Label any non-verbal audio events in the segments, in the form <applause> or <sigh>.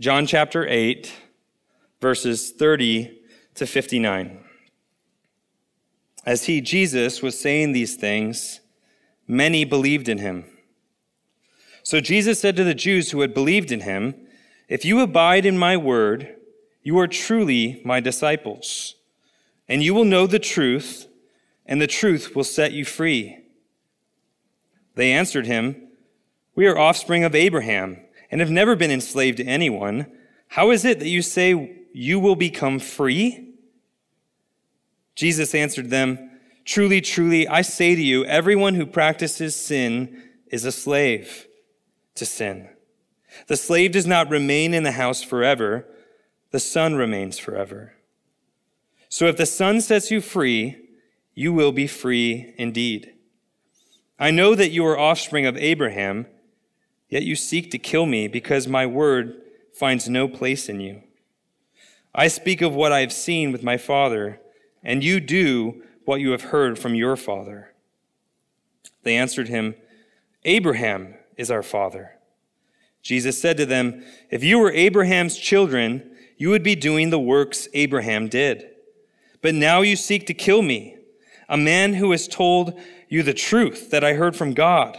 John chapter 8, verses 30 to 59. As he, Jesus, was saying these things, many believed in him. So Jesus said to the Jews who had believed in him, If you abide in my word, you are truly my disciples, and you will know the truth, and the truth will set you free. They answered him, We are offspring of Abraham and have never been enslaved to anyone. How is it that you say you will become free? Jesus answered them, Truly, truly, I say to you, everyone who practices sin is a slave to sin. The slave does not remain in the house forever, the son remains forever. So if the son sets you free, you will be free indeed. I know that you are offspring of Abraham, yet you seek to kill me because my word finds no place in you. I speak of what I have seen with my father, and you do what you have heard from your father. They answered him, Abraham is our father. Jesus said to them, If you were Abraham's children, you would be doing the works Abraham did. But now you seek to kill me, a man who has told you the truth that I heard from God.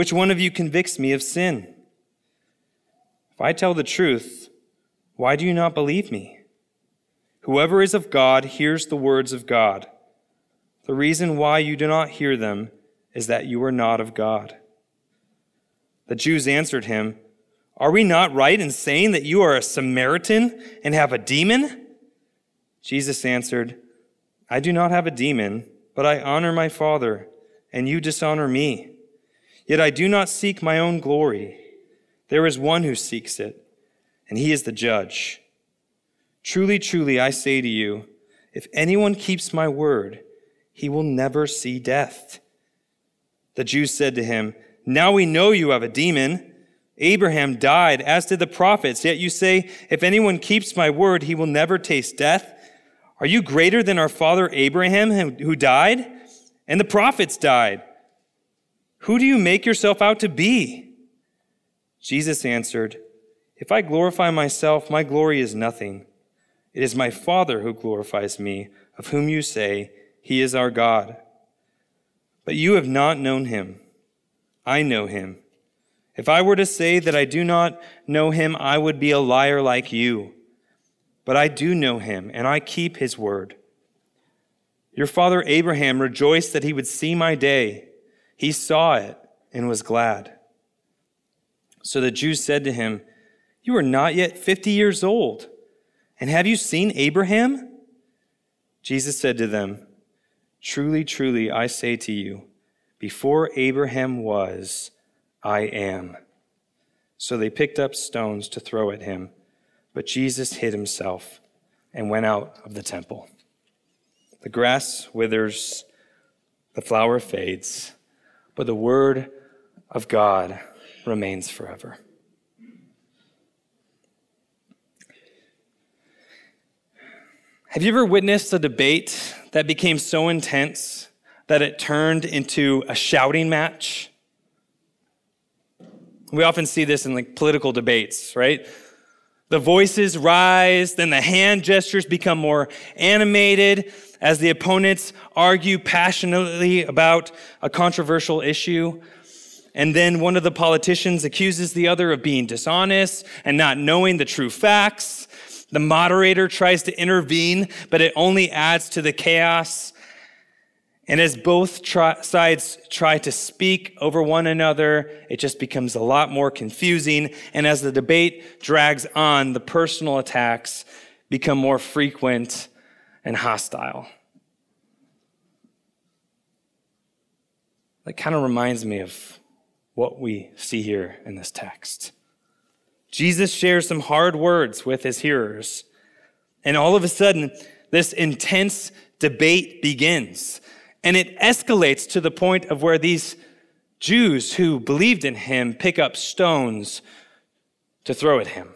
Which one of you convicts me of sin? If I tell the truth, why do you not believe me? Whoever is of God hears the words of God. The reason why you do not hear them is that you are not of God. The Jews answered him, Are we not right in saying that you are a Samaritan and have a demon? Jesus answered, I do not have a demon, but I honor my Father, and you dishonor me. Yet I do not seek my own glory. There is one who seeks it, and he is the judge. Truly, truly, I say to you, if anyone keeps my word, he will never see death. The Jews said to him, Now we know you have a demon. Abraham died, as did the prophets, yet you say, If anyone keeps my word, he will never taste death. Are you greater than our father Abraham, who died? And the prophets died. Who do you make yourself out to be? Jesus answered, If I glorify myself, my glory is nothing. It is my Father who glorifies me, of whom you say, He is our God. But you have not known him. I know him. If I were to say that I do not know him, I would be a liar like you but I do know him, and I keep his word. Your father Abraham rejoiced that he would see my day. He saw it and was glad. So the Jews said to him, You are not yet 50 years old, and have you seen Abraham? Jesus said to them, Truly, truly, I say to you, before Abraham was, I am. So they picked up stones to throw at him. But Jesus hid himself and went out of the temple. The grass withers, the flower fades, but the word of God remains forever. Have you ever witnessed a debate that became so intense that it turned into a shouting match? We often see this in like political debates, right? The voices rise, then the hand gestures become more animated as the opponents argue passionately about a controversial issue. and then one of the politicians accuses the other of being dishonest and not knowing the true facts. The moderator tries to intervene, but it only adds to the chaos. And as both try, sides try to speak over one another, it just becomes a lot more confusing. And as the debate drags on, the personal attacks become more frequent and hostile. That kind of reminds me of what we see here in this text. Jesus shares some hard words with his hearers, and all of a sudden, this intense debate begins. And it escalates to the point of where these Jews who believed in him pick up stones to throw at him.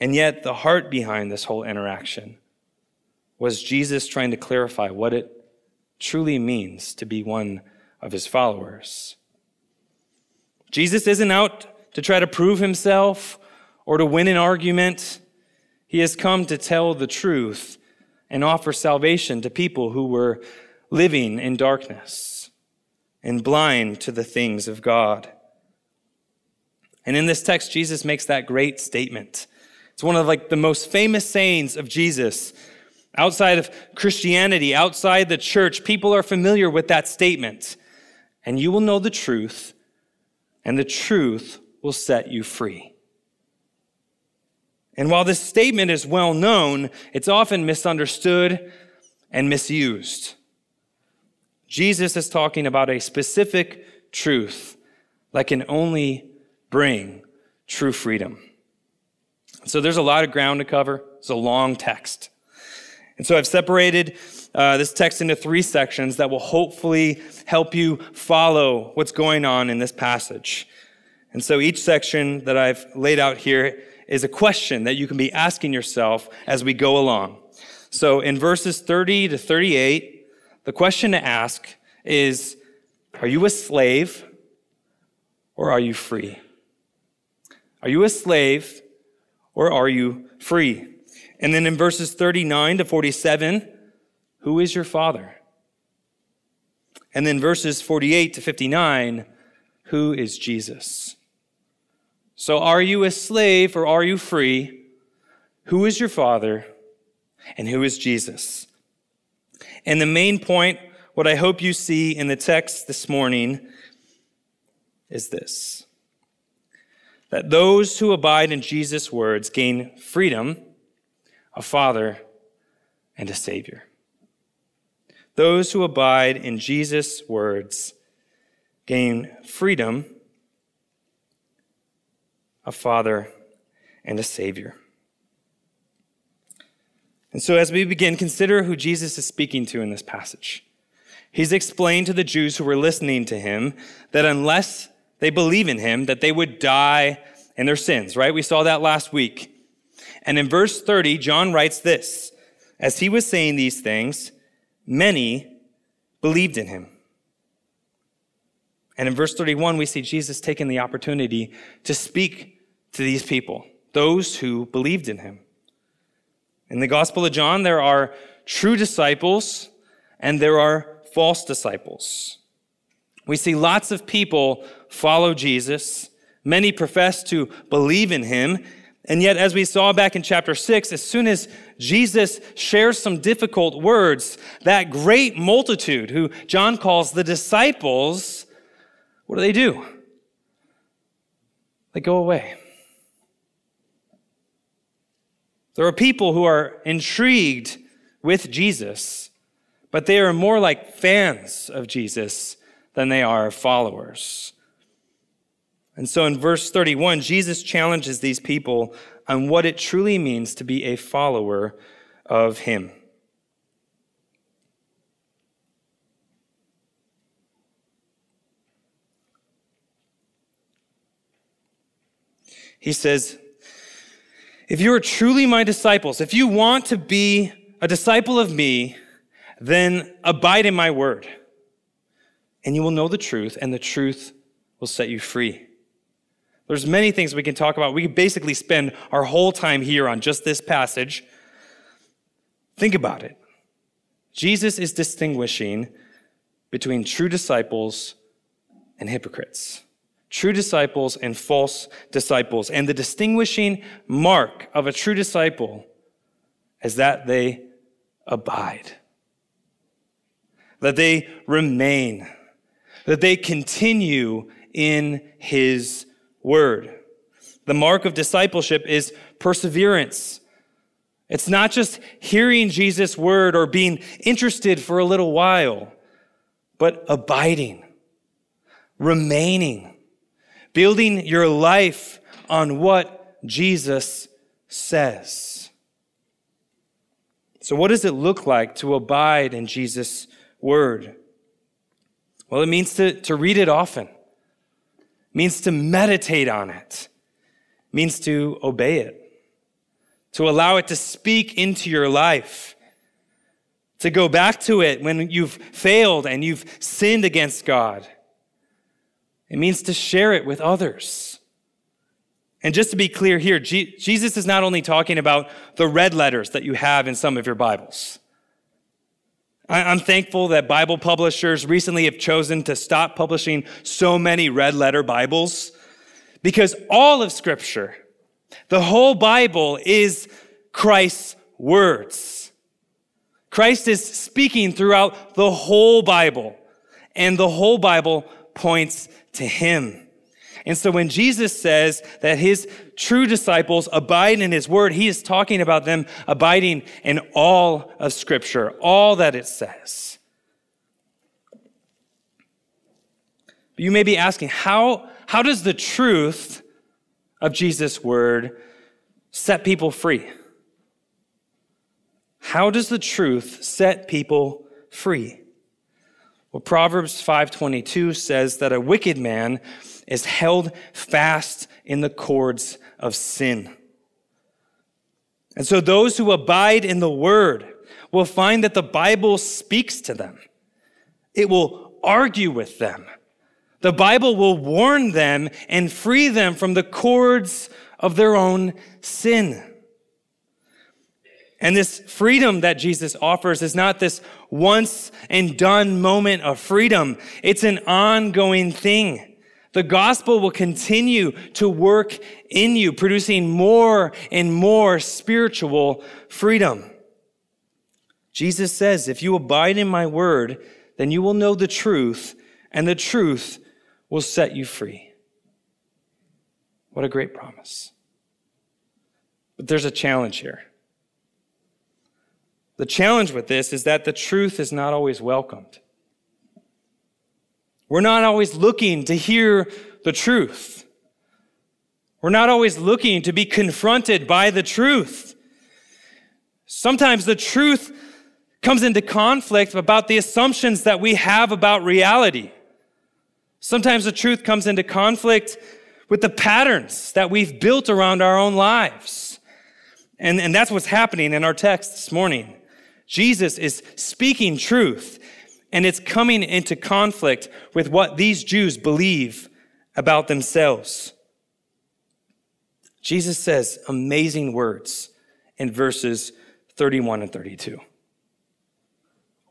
And yet, the heart behind this whole interaction was Jesus trying to clarify what it truly means to be one of his followers. Jesus isn't out to try to prove himself or to win an argument. He has come to tell the truth and offer salvation to people who were living in darkness and blind to the things of God. And in this text, Jesus makes that great statement. It's one of like the most famous sayings of Jesus Outside of Christianity, outside the church, people are familiar with that statement. And you will know the truth, and the truth will set you free. And while this statement is well known, it's often misunderstood and misused. Jesus is talking about a specific truth that can only bring true freedom. So there's a lot of ground to cover. It's a long text. And so I've separated uh, this text into three sections that will hopefully help you follow what's going on in this passage. And so each section that I've laid out here is a question that you can be asking yourself as we go along. So in verses 30 to 38, the question to ask is Are you a slave or are you free? Are you a slave or are you free? And then in verses 39 to 47, who is your father? And then verses 48 to 59, who is Jesus? So are you a slave or are you free? Who is your father? And who is Jesus? And the main point, what I hope you see in the text this morning, is this that those who abide in Jesus' words gain freedom a Father, and a Savior. Those who abide in Jesus' words gain freedom, a Father, and a Savior. And so, as we begin, consider who Jesus is speaking to in this passage. He's explained to the Jews who were listening to him that unless they believe in him, that they would die in their sins, right? We saw that last week. And in verse 30, John writes this As he was saying these things, many believed in him. And in verse 31, we see Jesus taking the opportunity to speak to these people, those who believed in him. In the Gospel of John, there are true disciples and there are false disciples. We see lots of people follow Jesus. Many profess to believe in him, and yet, as we saw back in chapter 6, as soon as Jesus shares some difficult words, that great multitude, who John calls the disciples, what do they do? They go away. There are people who are intrigued with Jesus, but they are more like fans of Jesus than they are followers. And so in verse 31, Jesus challenges these people on what it truly means to be a follower of him. He says, If you are truly my disciples, if you want to be a disciple of me, then abide in my word, and you will know the truth, and the truth will set you free. There's many things we can talk about. We could basically spend our whole time here on just this passage. Think about it. Jesus is distinguishing between true disciples and hypocrites, true disciples and false disciples. And the distinguishing mark of a true disciple is that they abide, that they remain, that they continue in his word. The mark of discipleship is perseverance. It's not just hearing Jesus' word or being interested for a little while, but abiding, remaining, building your life on what Jesus says. So, what does it look like to abide in Jesus' word? Well, it means to, to read it often means to meditate on it, means to obey it, to allow it to speak into your life, to go back to it when you've failed and you've sinned against God. It means to share it with others. And just to be clear here, Jesus is not only talking about the red letters that you have in some of your Bibles. I'm thankful that Bible publishers recently have chosen to stop publishing so many red letter Bibles because all of Scripture, the whole Bible, is Christ's words. Christ is speaking throughout the whole Bible, and the whole Bible points to Him. And so when Jesus says that his true disciples abide in his word, he is talking about them abiding in all of scripture, all that it says. You may be asking, how, how does the truth of Jesus' word set people free? How does the truth set people free? Well, Proverbs 5:22 says that a wicked man is held fast in the cords of sin. And so those who abide in the word will find that the Bible speaks to them. It will argue with them. The Bible will warn them and free them from the cords of their own sin. And this freedom that Jesus offers is not this once and done moment of freedom. It's an ongoing thing. The gospel will continue to work in you, producing more and more spiritual freedom. Jesus says, if you abide in my word, then you will know the truth, and the truth will set you free. What a great promise. But there's a challenge here. The challenge with this is that the truth is not always welcomed. We're not always looking to hear the truth. We're not always looking to be confronted by the truth. Sometimes the truth comes into conflict about the assumptions that we have about reality. Sometimes the truth comes into conflict with the patterns that we've built around our own lives. And, and that's what's happening in our text this morning. Jesus is speaking truth and it's coming into conflict with what these Jews believe about themselves. Jesus says amazing words in verses 31 and 32.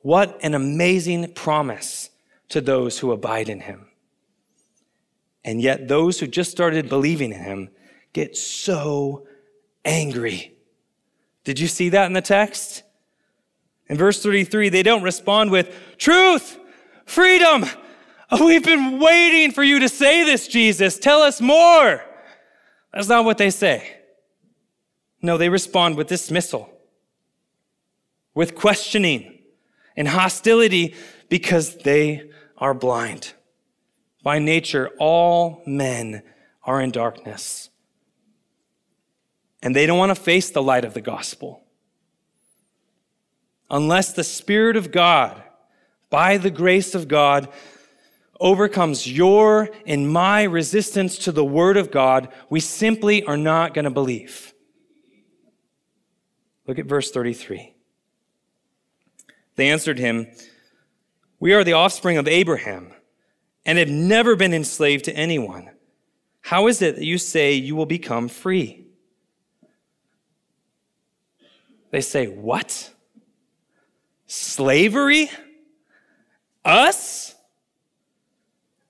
What an amazing promise to those who abide in him. And yet, those who just started believing in him get so angry. Did you see that in the text? In verse 33, they don't respond with truth, freedom. <laughs> We've been waiting for you to say this, Jesus. Tell us more. That's not what they say. No, they respond with dismissal, with questioning and hostility because they are blind. By nature, all men are in darkness. And they don't want to face the light of the gospel unless the Spirit of God, by the grace of God, overcomes your and my resistance to the Word of God, we simply are not going to believe. Look at verse 33. They answered him, We are the offspring of Abraham and have never been enslaved to anyone. How is it that you say you will become free? They say, What? Slavery? Us?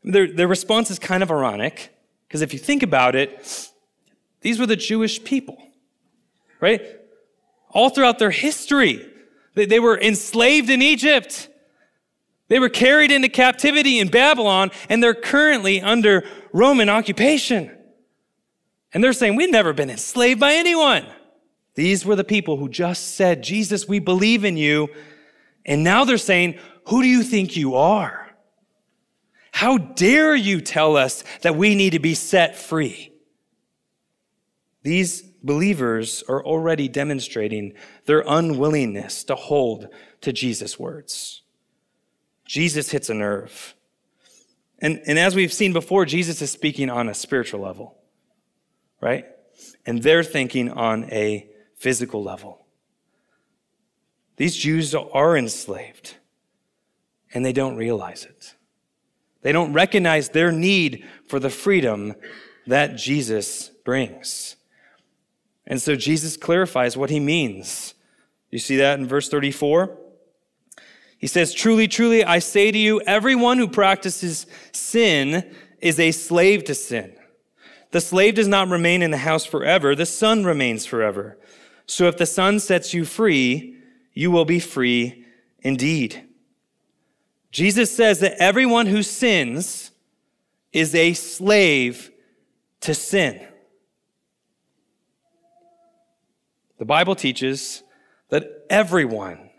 Their, their response is kind of ironic, because if you think about it, these were the Jewish people, right? All throughout their history, they, they were enslaved in Egypt. They were carried into captivity in Babylon, and they're currently under Roman occupation. And they're saying, We've never been enslaved by anyone. These were the people who just said, Jesus, we believe in you. And now they're saying, Who do you think you are? How dare you tell us that we need to be set free? These believers are already demonstrating their unwillingness to hold to Jesus' words. Jesus hits a nerve. And, and as we've seen before, Jesus is speaking on a spiritual level, right? And they're thinking on a physical level. These Jews are enslaved, and they don't realize it. They don't recognize their need for the freedom that Jesus brings. And so Jesus clarifies what he means. You see that in verse 34? He says, Truly, truly, I say to you, everyone who practices sin is a slave to sin. The slave does not remain in the house forever, the son remains forever. So if the son sets you free, you will be free indeed. Jesus says that everyone who sins is a slave to sin. The Bible teaches that everyone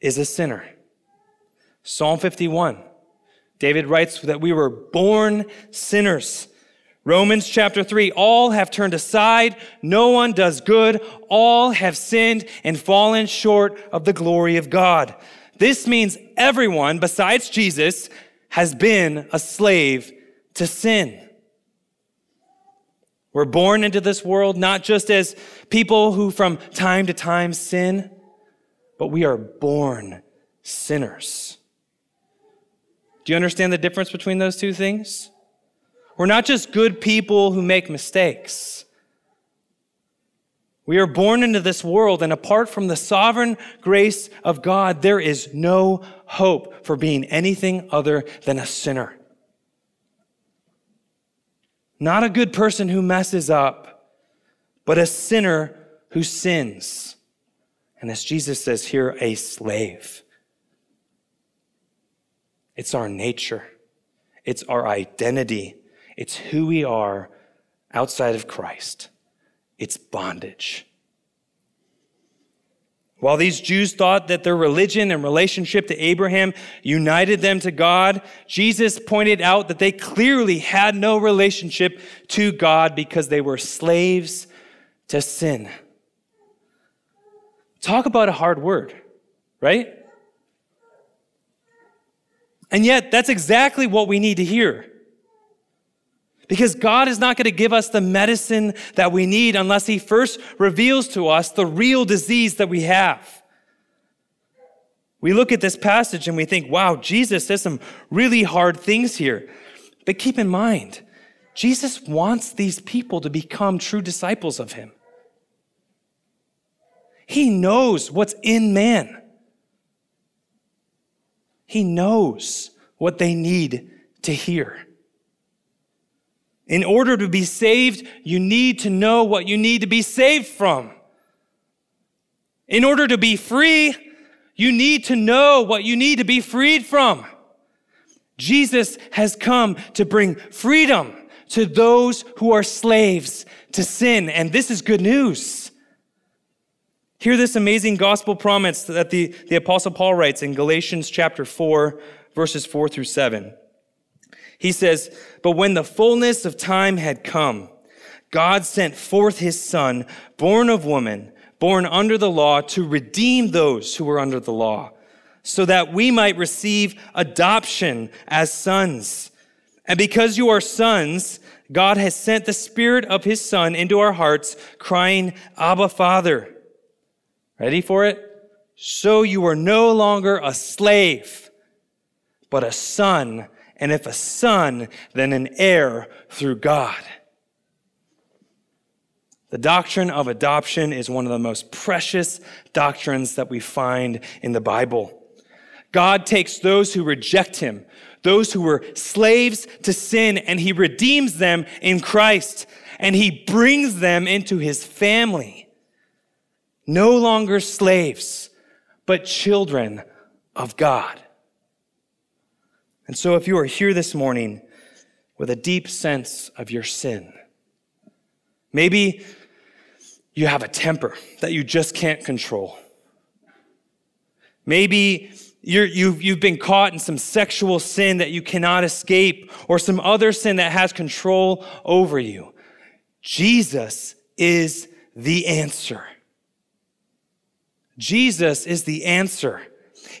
is a sinner. Psalm 51, David writes that we were born sinners. Romans chapter 3, all have turned aside, no one does good, all have sinned and fallen short of the glory of God. This means everyone besides Jesus has been a slave to sin. We're born into this world not just as people who from time to time sin, but we are born sinners. Do you understand the difference between those two things? We're not just good people who make mistakes. We are born into this world, and apart from the sovereign grace of God, there is no hope for being anything other than a sinner. Not a good person who messes up, but a sinner who sins. And as Jesus says here, a slave. It's our nature, it's our identity, it's who we are outside of Christ. It's bondage. While these Jews thought that their religion and relationship to Abraham united them to God, Jesus pointed out that they clearly had no relationship to God because they were slaves to sin. Talk about a hard word, right? And yet, that's exactly what we need to hear. Because God is not going to give us the medicine that we need unless He first reveals to us the real disease that we have. We look at this passage and we think, wow, Jesus says some really hard things here. But keep in mind, Jesus wants these people to become true disciples of Him. He knows what's in man. He knows what they need to hear. In order to be saved, you need to know what you need to be saved from. In order to be free, you need to know what you need to be freed from. Jesus has come to bring freedom to those who are slaves to sin. And this is good news. Hear this amazing gospel promise that the, the apostle Paul writes in Galatians chapter 4, verses 4 through 7. He says, But when the fullness of time had come, God sent forth his son, born of woman, born under the law, to redeem those who were under the law, so that we might receive adoption as sons. And because you are sons, God has sent the Spirit of His Son into our hearts, crying, Abba, Father. Ready for it? So you are no longer a slave, but a son and if a son, then an heir through God. The doctrine of adoption is one of the most precious doctrines that we find in the Bible. God takes those who reject him, those who were slaves to sin, and he redeems them in Christ, and he brings them into his family. No longer slaves, but children of God. And so, if you are here this morning with a deep sense of your sin, maybe you have a temper that you just can't control. Maybe you you've, you've been caught in some sexual sin that you cannot escape, or some other sin that has control over you. Jesus is the answer. Jesus is the answer.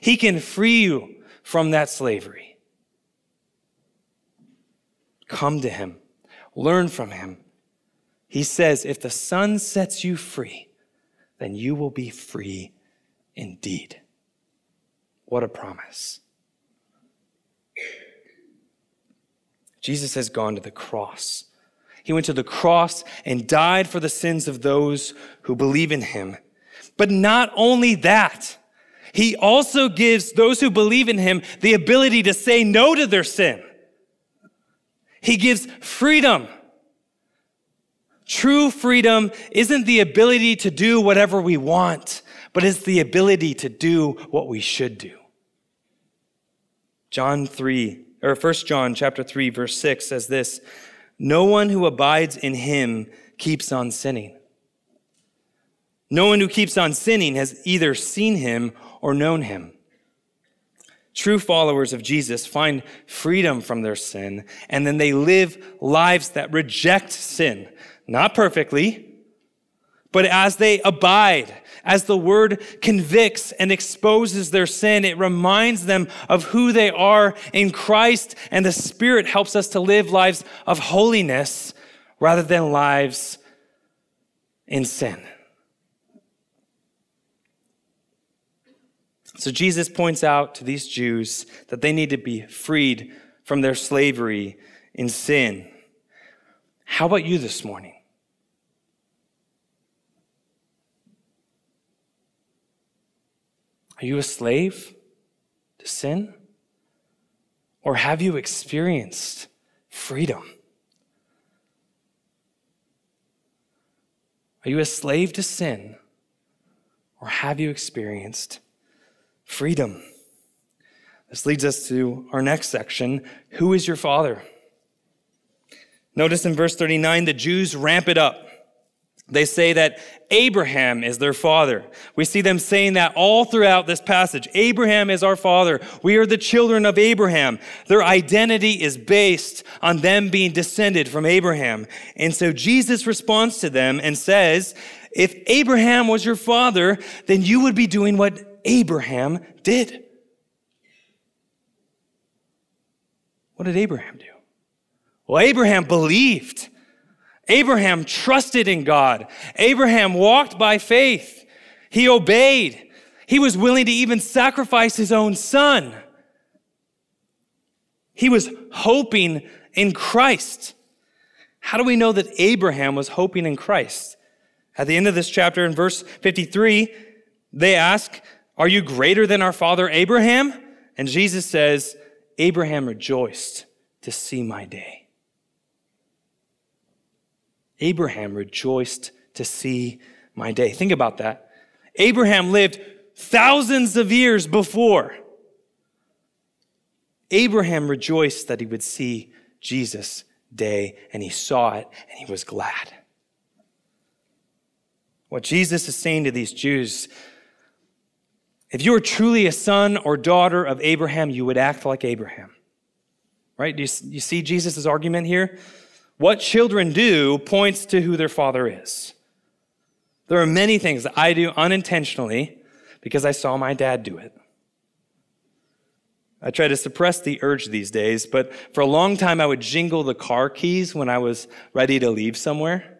He can free you from that slavery. Come to him, learn from him. He says, If the Son sets you free, then you will be free indeed. What a promise. Jesus has gone to the cross. He went to the cross and died for the sins of those who believe in him. But not only that, he also gives those who believe in him the ability to say no to their sin. He gives freedom. True freedom isn't the ability to do whatever we want, but it's the ability to do what we should do. John 3, or 1 John chapter 3, verse 6 says this No one who abides in him keeps on sinning. No one who keeps on sinning has either seen him or known him. True followers of Jesus find freedom from their sin, and then they live lives that reject sin. Not perfectly, but as they abide, as the word convicts and exposes their sin, it reminds them of who they are in Christ, and the Spirit helps us to live lives of holiness rather than lives in sin. So Jesus points out to these Jews that they need to be freed from their slavery in sin. How about you this morning? Are you a slave to sin? Or have you experienced freedom? Are you a slave to sin? Or have you experienced freedom. This leads us to our next section Who is your father? Notice in verse 39, the Jews ramp it up. They say that Abraham is their father. We see them saying that all throughout this passage. Abraham is our father. We are the children of Abraham. Their identity is based on them being descended from Abraham. And so Jesus responds to them and says, if Abraham was your father, then you would be doing what Abraham did. What did Abraham do? Well, Abraham believed. Abraham trusted in God. Abraham walked by faith. He obeyed. He was willing to even sacrifice his own son. He was hoping in Christ. How do we know that Abraham was hoping in Christ? At the end of this chapter, in verse 53, they ask, are you greater than our father Abraham? And Jesus says, Abraham rejoiced to see my day. Abraham rejoiced to see my day. Think about that. Abraham lived thousands of years before. Abraham rejoiced that he would see Jesus' day, and he saw it, and he was glad. What Jesus is saying to these Jews if you were truly a son or daughter of Abraham, you would act like Abraham. Right? Do you, you see Jesus' argument here? What children do points to who their father is. There are many things that I do unintentionally because I saw my dad do it. I try to suppress the urge these days, but for a long time I would jingle the car keys when I was ready to leave somewhere.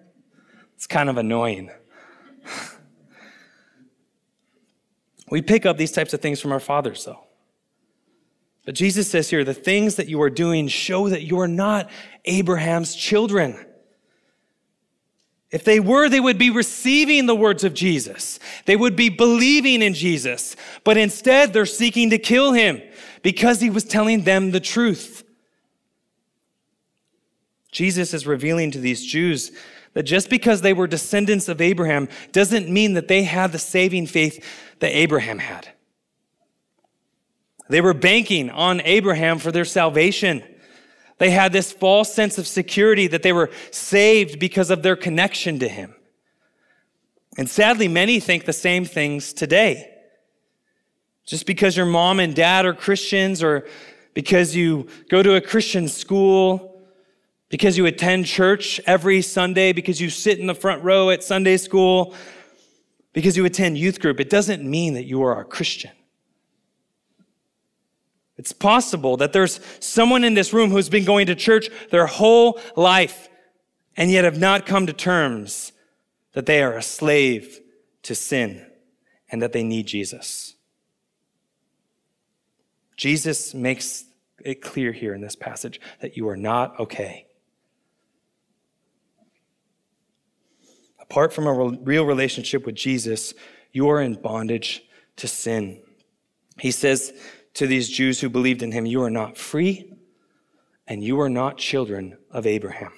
It's kind of annoying. <laughs> We pick up these types of things from our fathers, though. But Jesus says here, the things that you are doing show that you are not Abraham's children. If they were, they would be receiving the words of Jesus. They would be believing in Jesus. But instead, they're seeking to kill him because he was telling them the truth. Jesus is revealing to these Jews that just because they were descendants of Abraham doesn't mean that they had the saving faith that Abraham had. They were banking on Abraham for their salvation. They had this false sense of security that they were saved because of their connection to him. And sadly, many think the same things today. Just because your mom and dad are Christians, or because you go to a Christian school, because you attend church every Sunday, because you sit in the front row at Sunday school, because you attend youth group, it doesn't mean that you are a Christian. It's possible that there's someone in this room who's been going to church their whole life and yet have not come to terms that they are a slave to sin and that they need Jesus. Jesus makes it clear here in this passage that you are not okay. Apart from a real relationship with Jesus, you are in bondage to sin. He says to these Jews who believed in him, You are not free, and you are not children of Abraham.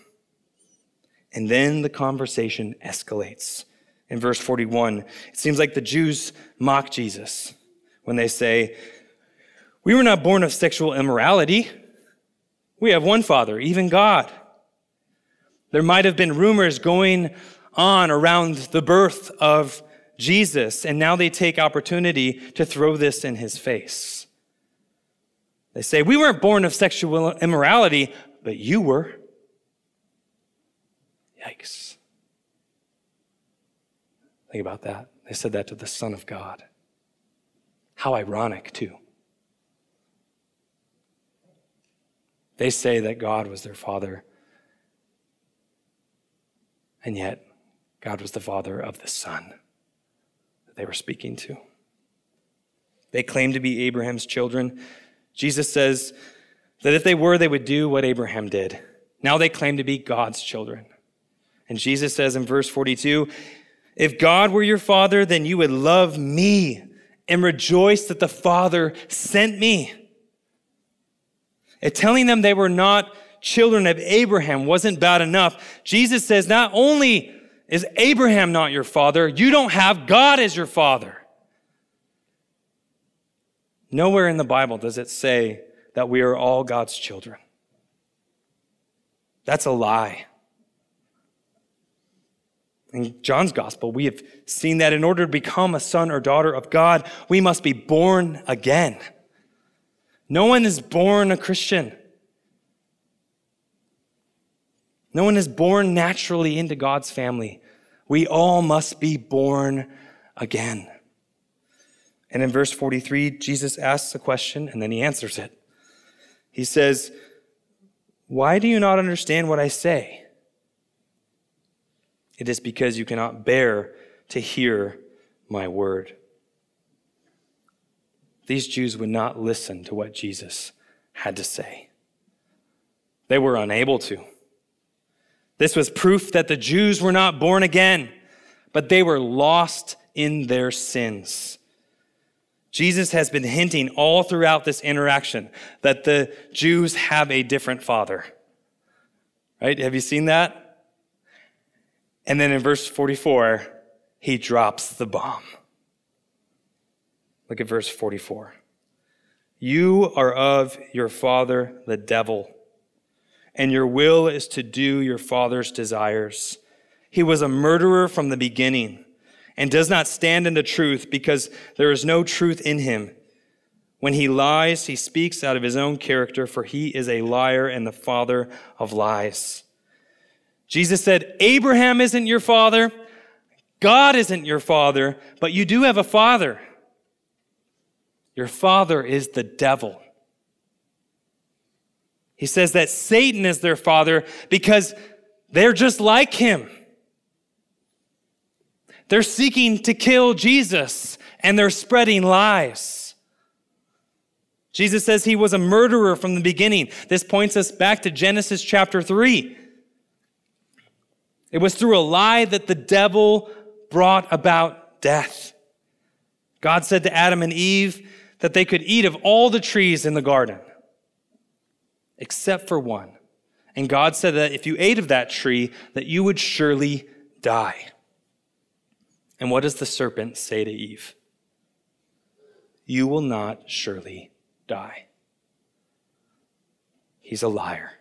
And then the conversation escalates. In verse 41, it seems like the Jews mock Jesus when they say, We were not born of sexual immorality. We have one Father, even God. There might have been rumors going on around the birth of Jesus, and now they take opportunity to throw this in his face. They say, We weren't born of sexual immorality, but you were. Yikes. Think about that. They said that to the Son of God. How ironic, too. They say that God was their father, and yet God was the father of the Son that they were speaking to. They claim to be Abraham's children, Jesus says that if they were, they would do what Abraham did. Now they claim to be God's children. And Jesus says in verse 42, if God were your father, then you would love me and rejoice that the Father sent me. And telling them they were not children of Abraham wasn't bad enough. Jesus says, not only is Abraham not your father, you don't have God as your father. Nowhere in the Bible does it say that we are all God's children. That's a lie. In John's gospel, we have seen that in order to become a son or daughter of God, we must be born again. No one is born a Christian. No one is born naturally into God's family. We all must be born again. And in verse 43, Jesus asks a question and then he answers it. He says, Why do you not understand what I say? It is because you cannot bear to hear my word. These Jews would not listen to what Jesus had to say. They were unable to. This was proof that the Jews were not born again, but they were lost in their sins. Jesus has been hinting all throughout this interaction that the Jews have a different father. Right? Have you seen that? And then in verse 44, he drops the bomb. Look at verse 44. You are of your father, the devil, and your will is to do your father's desires. He was a murderer from the beginning and does not stand in the truth because there is no truth in him. When he lies, he speaks out of his own character, for he is a liar and the father of lies. Jesus said, Abraham isn't your father, God isn't your father, but you do have a father. Your father is the devil. He says that Satan is their father because they're just like him. They're seeking to kill Jesus and they're spreading lies. Jesus says he was a murderer from the beginning. This points us back to Genesis chapter 3. It was through a lie that the devil brought about death. God said to Adam and Eve that they could eat of all the trees in the garden, except for one. And God said that if you ate of that tree, that you would surely die. And what does the serpent say to Eve? You will not surely die. He's a liar,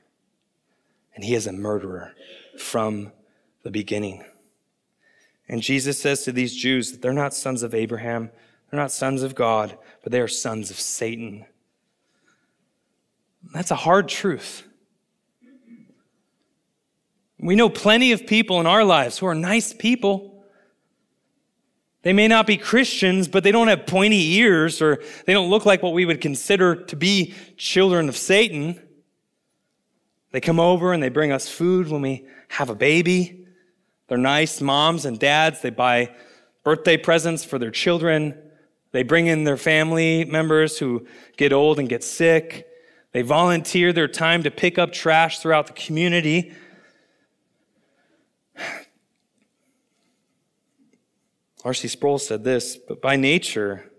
and he is a murderer from the beginning. And Jesus says to these Jews that they're not sons of Abraham, they're not sons of God, but they are sons of Satan. That's a hard truth. We know plenty of people in our lives who are nice people. They may not be Christians, but they don't have pointy ears or they don't look like what we would consider to be children of Satan. They come over and they bring us food when we have a baby. They're nice moms and dads. They buy birthday presents for their children. They bring in their family members who get old and get sick. They volunteer their time to pick up trash throughout the community. R.C. Sproul said this, but by nature,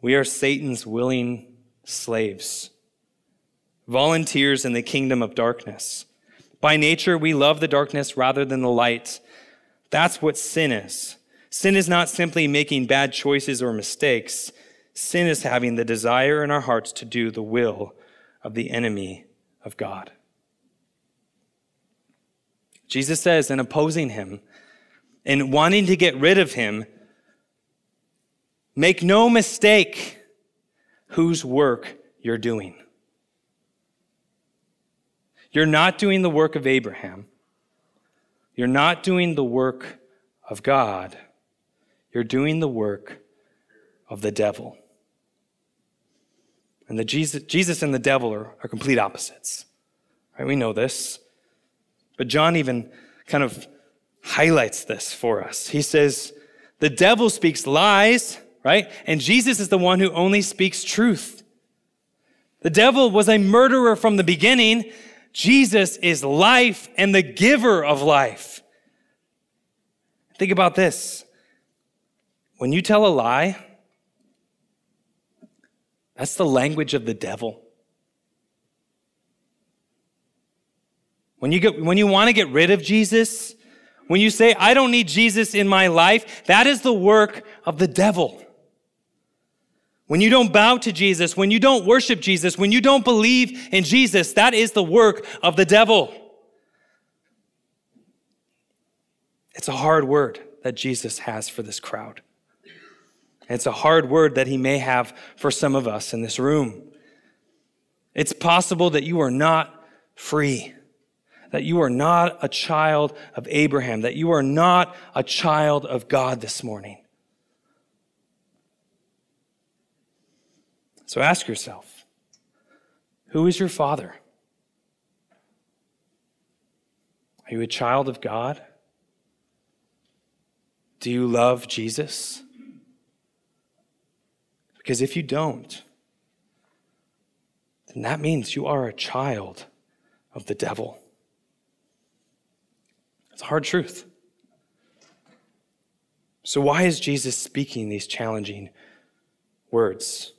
we are Satan's willing slaves, volunteers in the kingdom of darkness. By nature, we love the darkness rather than the light. That's what sin is. Sin is not simply making bad choices or mistakes. Sin is having the desire in our hearts to do the will of the enemy of God. Jesus says, in opposing him in wanting to get rid of him, make no mistake whose work you're doing. You're not doing the work of Abraham. You're not doing the work of God. You're doing the work of the devil. And the Jesus, Jesus and the devil are, are complete opposites. Right? We know this. But John even kind of highlights this for us. He says, the devil speaks lies, right? And Jesus is the one who only speaks truth. The devil was a murderer from the beginning, Jesus is life and the giver of life. Think about this. When you tell a lie, that's the language of the devil. When you, get, when you want to get rid of Jesus, when you say, I don't need Jesus in my life, that is the work of the devil. When you don't bow to Jesus, when you don't worship Jesus, when you don't believe in Jesus, that is the work of the devil. It's a hard word that Jesus has for this crowd. It's a hard word that he may have for some of us in this room. It's possible that you are not free, that you are not a child of Abraham, that you are not a child of God this morning. So ask yourself who is your father? Are you a child of God? Do you love Jesus? Because if you don't, then that means you are a child of the devil. It's a hard truth. So, why is Jesus speaking these challenging words?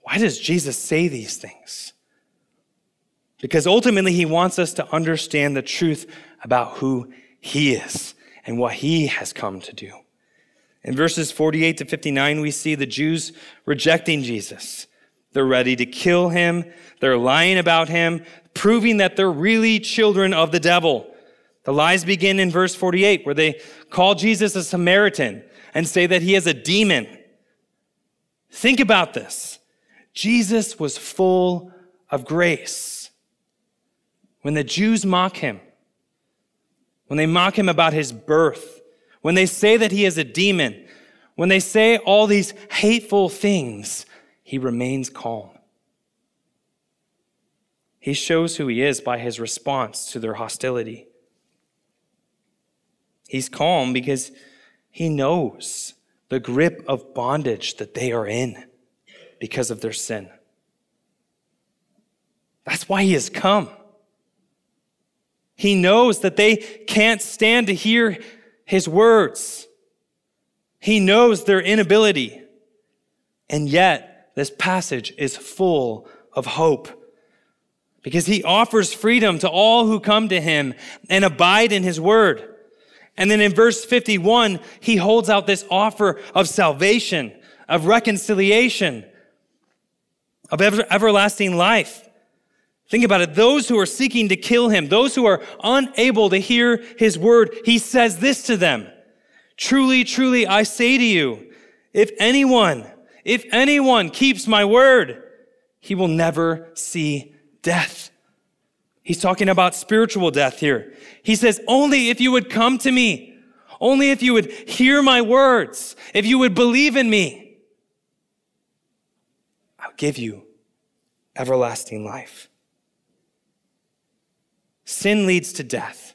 Why does Jesus say these things? Because ultimately, he wants us to understand the truth about who he is and what he has come to do. In verses 48 to 59, we see the Jews rejecting Jesus. They're ready to kill him. They're lying about him, proving that they're really children of the devil. The lies begin in verse 48, where they call Jesus a Samaritan and say that he is a demon. Think about this. Jesus was full of grace. When the Jews mock him, when they mock him about his birth, when they say that he is a demon, when they say all these hateful things, he remains calm. He shows who he is by his response to their hostility. He's calm because he knows the grip of bondage that they are in because of their sin. That's why he has come. He knows that they can't stand to hear his words. He knows their inability. And yet, this passage is full of hope because he offers freedom to all who come to him and abide in his word. And then in verse 51, he holds out this offer of salvation, of reconciliation, of ever, everlasting life. Think about it. Those who are seeking to kill him, those who are unable to hear his word, he says this to them. Truly, truly, I say to you, if anyone, if anyone keeps my word, he will never see death. He's talking about spiritual death here. He says, only if you would come to me, only if you would hear my words, if you would believe in me, I'll give you everlasting life. Sin leads to death.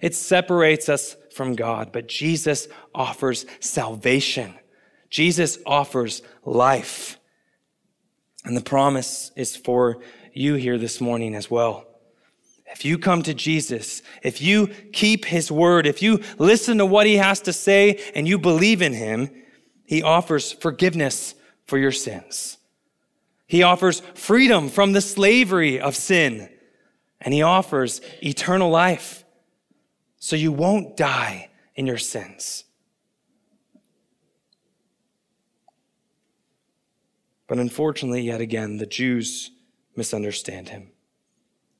It separates us from God, but Jesus offers salvation. Jesus offers life. And the promise is for you here this morning as well. If you come to Jesus, if you keep his word, if you listen to what he has to say and you believe in him, he offers forgiveness for your sins. He offers freedom from the slavery of sin. And he offers eternal life so you won't die in your sins. But unfortunately, yet again, the Jews misunderstand him.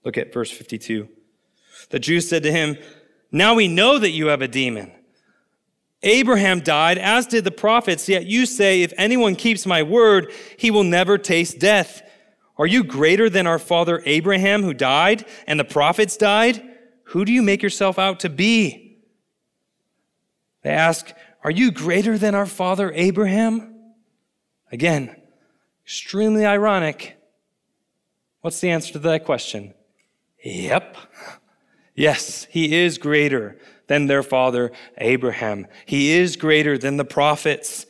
Look at verse 52. The Jews said to him, Now we know that you have a demon. Abraham died, as did the prophets, yet you say, If anyone keeps my word, he will never taste death. Are you greater than our father Abraham, who died, and the prophets died? Who do you make yourself out to be? They ask, Are you greater than our father Abraham? Again, extremely ironic. What's the answer to that question? Yep. Yes, he is greater than their father Abraham. He is greater than the prophets.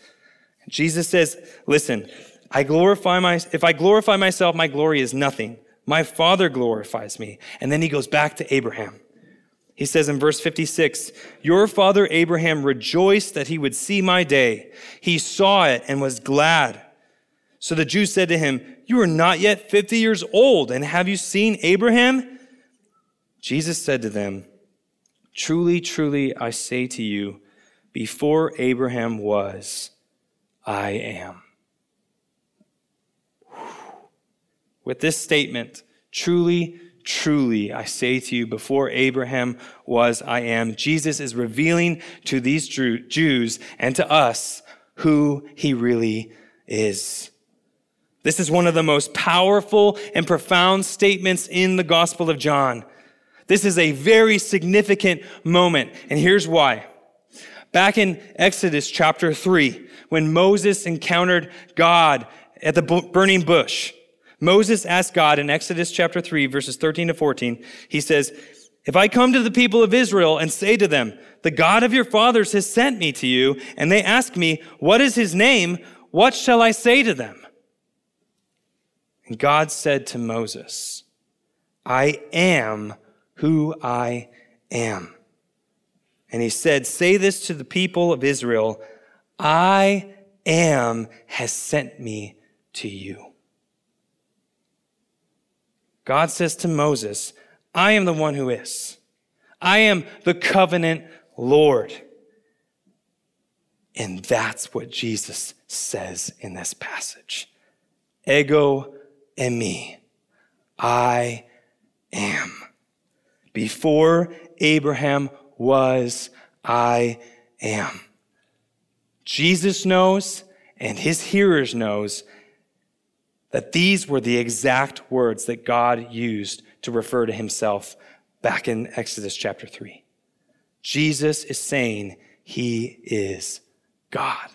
Jesus says, Listen, I glorify my, if I glorify myself, my glory is nothing. My Father glorifies me. And then he goes back to Abraham. He says in verse 56, Your father Abraham rejoiced that he would see my day. He saw it and was glad. So the Jews said to him, You are not yet 50 years old, and have you seen Abraham? Jesus said to them, Truly, truly, I say to you, before Abraham was, I am. with this statement Truly, truly, I say to you, before Abraham was, I am. Jesus is revealing to these Jews and to us who he really is. This is one of the most powerful and profound statements in the Gospel of John. This is a very significant moment, and here's why. Back in Exodus chapter 3, when Moses encountered God at the burning bush, Moses asked God in Exodus chapter 3, verses 13 to 14, he says, If I come to the people of Israel and say to them, The God of your fathers has sent me to you, and they ask me, What is his name? What shall I say to them? And God said to Moses, I am who I am. And he said, Say this to the people of Israel I am has sent me to you. God says to Moses, I am the one who is. I am the covenant Lord. And that's what Jesus says in this passage. Ego eimi. I am. Before Abraham was, I am. Jesus knows and his hearers knows that these were the exact words that God used to refer to himself back in Exodus chapter 3. Jesus is saying he is God.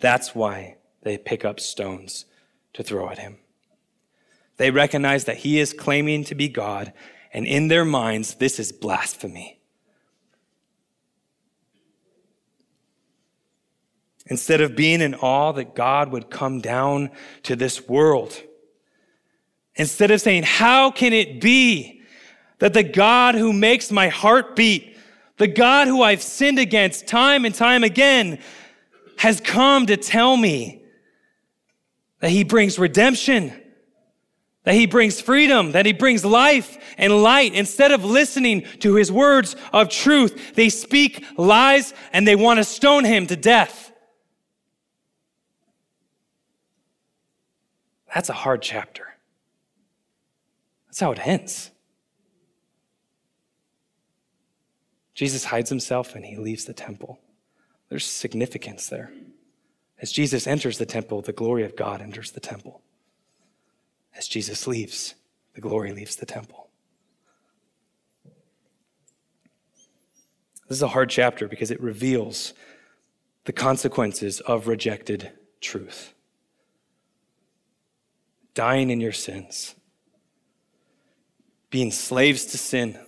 That's why they pick up stones to throw at him. They recognize that he is claiming to be God, and in their minds, this is blasphemy. Instead of being in awe that God would come down to this world Instead of saying, How can it be that the God who makes my heart beat, the God who I've sinned against time and time again, has come to tell me that he brings redemption, that he brings freedom, that he brings life and light. Instead of listening to his words of truth, they speak lies and they want to stone him to death. That's a hard chapter. That's how it ends. Jesus hides himself and he leaves the temple. There's significance there. As Jesus enters the temple, the glory of God enters the temple. As Jesus leaves, the glory leaves the temple. This is a hard chapter because it reveals the consequences of rejected truth. Dying in your sins, being slaves to sin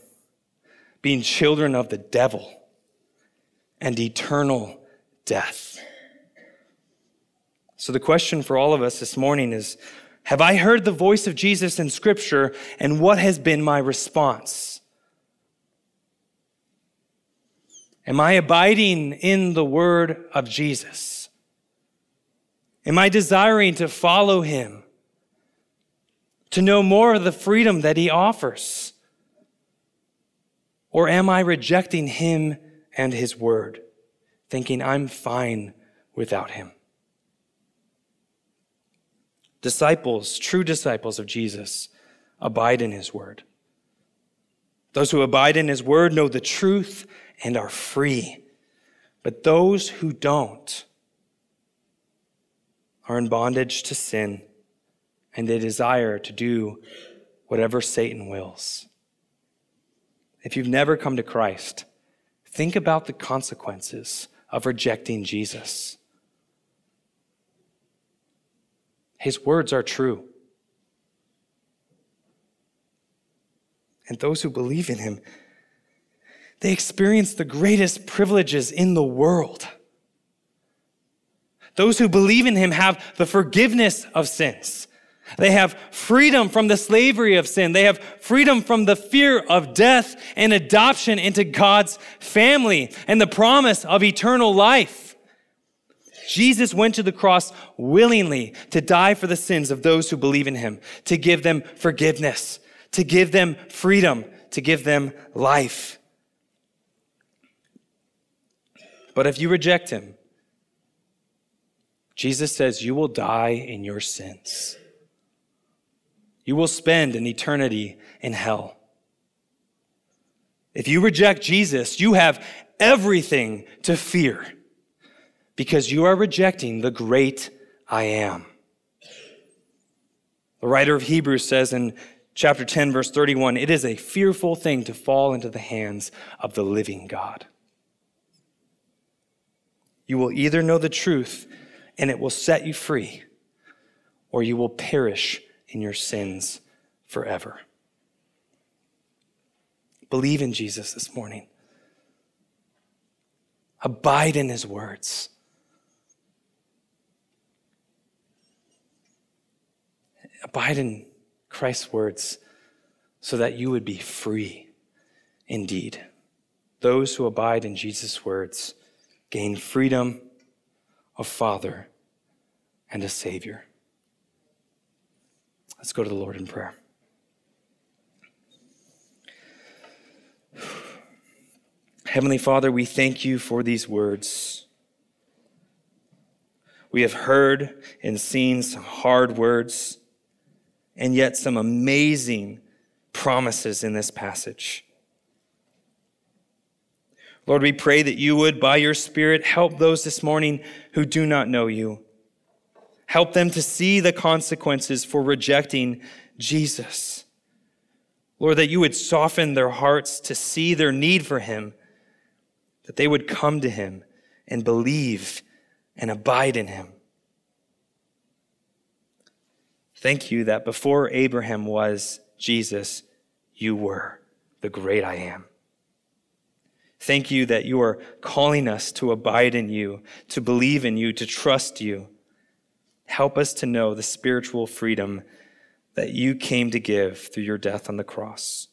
being children of the devil and eternal death. So, the question for all of us this morning is Have I heard the voice of Jesus in Scripture, and what has been my response? Am I abiding in the word of Jesus? Am I desiring to follow him, to know more of the freedom that he offers? Or am I rejecting him and his word, thinking I'm fine without him? Disciples, true disciples of Jesus, abide in his word. Those who abide in his word know the truth and are free. But those who don't are in bondage to sin and they desire to do whatever Satan wills if you've never come to Christ, think about the consequences of rejecting Jesus. His words are true. And those who believe in him, they experience the greatest privileges in the world. Those who believe in him have the forgiveness of sins. They have freedom from the slavery of sin. They have freedom from the fear of death and adoption into God's family and the promise of eternal life. Jesus went to the cross willingly to die for the sins of those who believe in him, to give them forgiveness, to give them freedom, to give them life. But if you reject him, Jesus says you will die in your sins. You will spend an eternity in hell. If you reject Jesus, you have everything to fear because you are rejecting the great I am. The writer of Hebrews says in chapter 10, verse 31, it is a fearful thing to fall into the hands of the living God. You will either know the truth and it will set you free, or you will perish in your sins forever. Believe in Jesus this morning. Abide in his words. Abide in Christ's words so that you would be free indeed. Those who abide in Jesus' words gain freedom, a Father, and a Savior. Let's go to the Lord in prayer. Heavenly Father, we thank you for these words. We have heard and seen some hard words, and yet some amazing promises in this passage. Lord, we pray that you would, by your Spirit, help those this morning who do not know you. Help them to see the consequences for rejecting Jesus. Lord, that you would soften their hearts to see their need for him, that they would come to him and believe and abide in him. Thank you that before Abraham was Jesus, you were the great I am. Thank you that you are calling us to abide in you, to believe in you, to trust you. Help us to know the spiritual freedom that you came to give through your death on the cross.